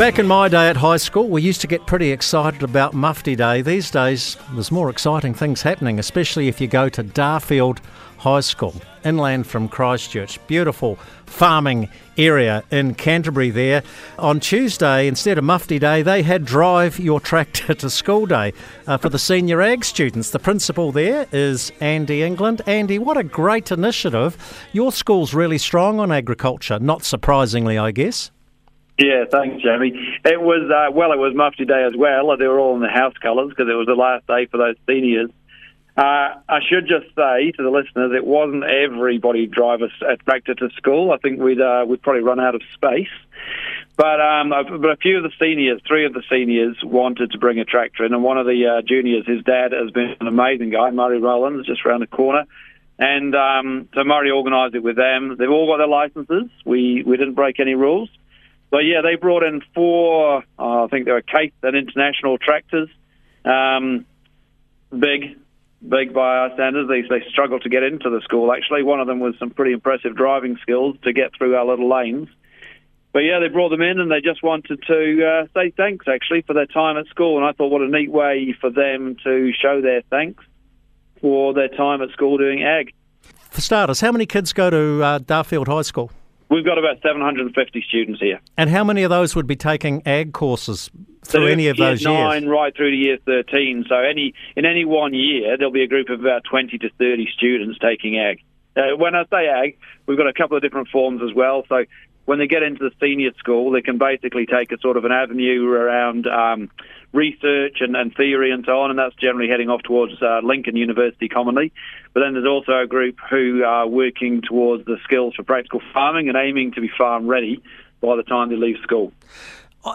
Back in my day at high school, we used to get pretty excited about Mufti Day. These days, there's more exciting things happening, especially if you go to Darfield High School, inland from Christchurch. Beautiful farming area in Canterbury there. On Tuesday, instead of Mufti Day, they had Drive Your Tractor to School Day uh, for the senior ag students. The principal there is Andy England. Andy, what a great initiative. Your school's really strong on agriculture, not surprisingly, I guess. Yeah, thanks, Jamie. It was uh, well, it was Mufti Day as well. They were all in the house colours because it was the last day for those seniors. Uh, I should just say to the listeners, it wasn't everybody drive a, a tractor to school. I think we'd uh, we'd probably run out of space. But um, but a few of the seniors, three of the seniors, wanted to bring a tractor in, and one of the uh, juniors, his dad has been an amazing guy, Murray Rowlands, just around the corner. And um, so Murray organised it with them. They've all got their licences. We we didn't break any rules. But yeah, they brought in four, uh, I think they were Case and International tractors. Um, big, big by our standards. They, they struggled to get into the school, actually. One of them was some pretty impressive driving skills to get through our little lanes. But yeah, they brought them in and they just wanted to uh, say thanks, actually, for their time at school. And I thought what a neat way for them to show their thanks for their time at school doing ag. For starters, how many kids go to uh, Darfield High School? We've got about 750 students here. And how many of those would be taking ag courses through so any of those year nine years? right through to year 13. So any in any one year, there'll be a group of about 20 to 30 students taking ag. Uh, when I say ag, we've got a couple of different forms as well. So when they get into the senior school, they can basically take a sort of an avenue around um, research and, and, theory and so on, and that's generally heading off towards uh, Lincoln University commonly. But then there's also a group who are working towards the skills for practical farming and aiming to be farm ready by the time they leave school.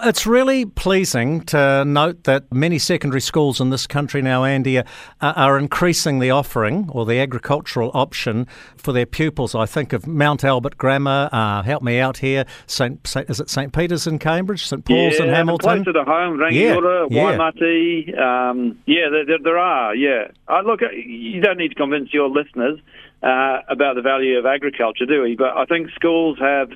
It's really pleasing to note that many secondary schools in this country now, Andy, are, are, increasing the offering or the agricultural option for their pupils. I think of Mount Albert Grammar, uh, help me out here, Saint, Saint, is it St Peter's in Cambridge, St Paul's yeah, in Hamilton? closer to home, Rangiora, yeah, Waimate, yeah, um, yeah there, there, are, yeah. Uh, look, you don't need to convince your listeners uh, about the value of agriculture, do we? But I think schools have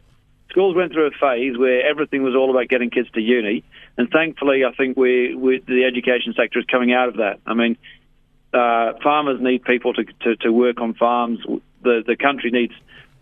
schools went through a phase where everything was all about getting kids to uni, and thankfully, I think we, we the education sector is coming out of that. I mean, uh, farmers need people to, to, to work on farms. The the country needs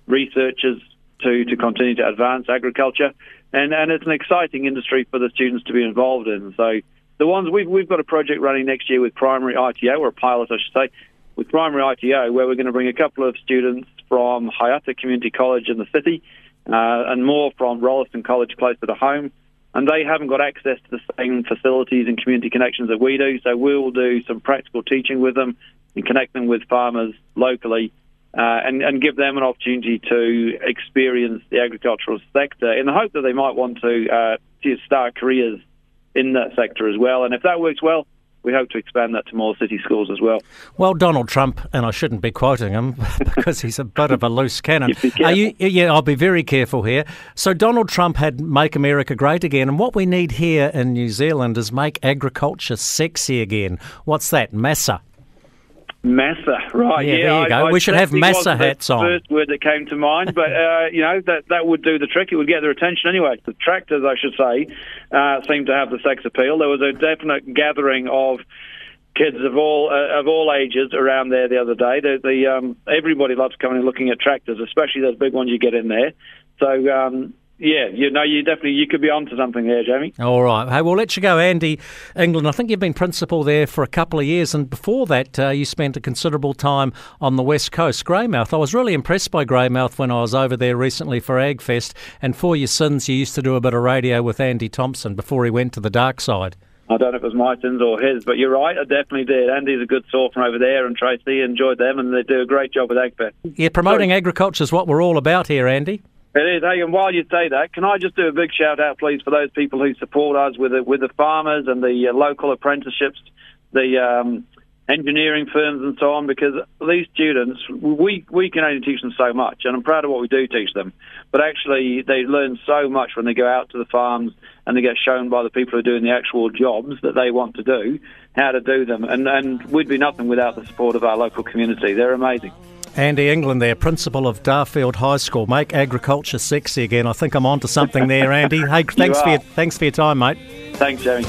researchers to, to continue to advance agriculture, and, and it's an exciting industry for the students to be involved in. So the ones we've we've got a project running next year with primary ITO or a pilot, I should say, with primary ITO, where we're going to bring a couple of students from Haeata Community College in the city uh, and more from Rolleston College closer to home. And they haven't got access to the same facilities and community connections that we do. So we'll do some practical teaching with them and connect them with farmers locally uh, and, and, give them an opportunity to experience the agricultural sector in the hope that they might want to, uh, to start careers in that sector as well. And if that works well, we hope to expand that to more city schools as well. Well, Donald Trump, and I shouldn't be quoting him because he's a bit of a loose cannon. You, yeah, I'll be very careful here. So Donald Trump had "Make America Great Again," and what we need here in New Zealand is make agriculture sexy again. What's that, Massa? Massa, right? Yeah, yeah there you go. I, we should have Massa hats on. First word that came to mind, but uh, you know that that would do the trick. It would get their attention anyway. The tractors, I should say, uh, seem to have the sex appeal. There was a definite gathering of kids of all uh, of all ages around there the other day. The, the um, everybody loves coming and looking at tractors, especially those big ones you get in there. So um, yeah, you know, you definitely you could be onto something there, Jamie. All right. Hey, we'll let you go, Andy England. I think you've been principal there for a couple of years, and before that, uh, you spent a considerable time on the west coast, Greymouth. I was really impressed by Greymouth when I was over there recently for AgFest, and for your sins, you used to do a bit of radio with Andy Thompson before he went to the dark side. I don't know if it was my sins or his, but you're right, I definitely did. Andy's a good source from over there, and Tracy enjoyed them, and they do a great job with AgFest. Yeah, promoting Sorry. agriculture is what we're all about here, Andy. It is. Hey, and while you say that, can I just do a big shout out, please, for those people who support us with the, with the farmers and the uh, local apprenticeships, the um, engineering firms and so on because these students, we, we can only teach them so much, and I'm proud of what we do teach them. But actually, they learn so much when they go out to the farms and they get shown by the people who are doing the actual jobs that they want to do, how to do them. And, and we'd be nothing without the support of our local community. They're amazing. Andy England there, principal of Darfield High School. Make agriculture sexy again. I think I'm on to something there, Andy. Hey, thanks for your, thanks for your time, mate. Thanks, Jeremy.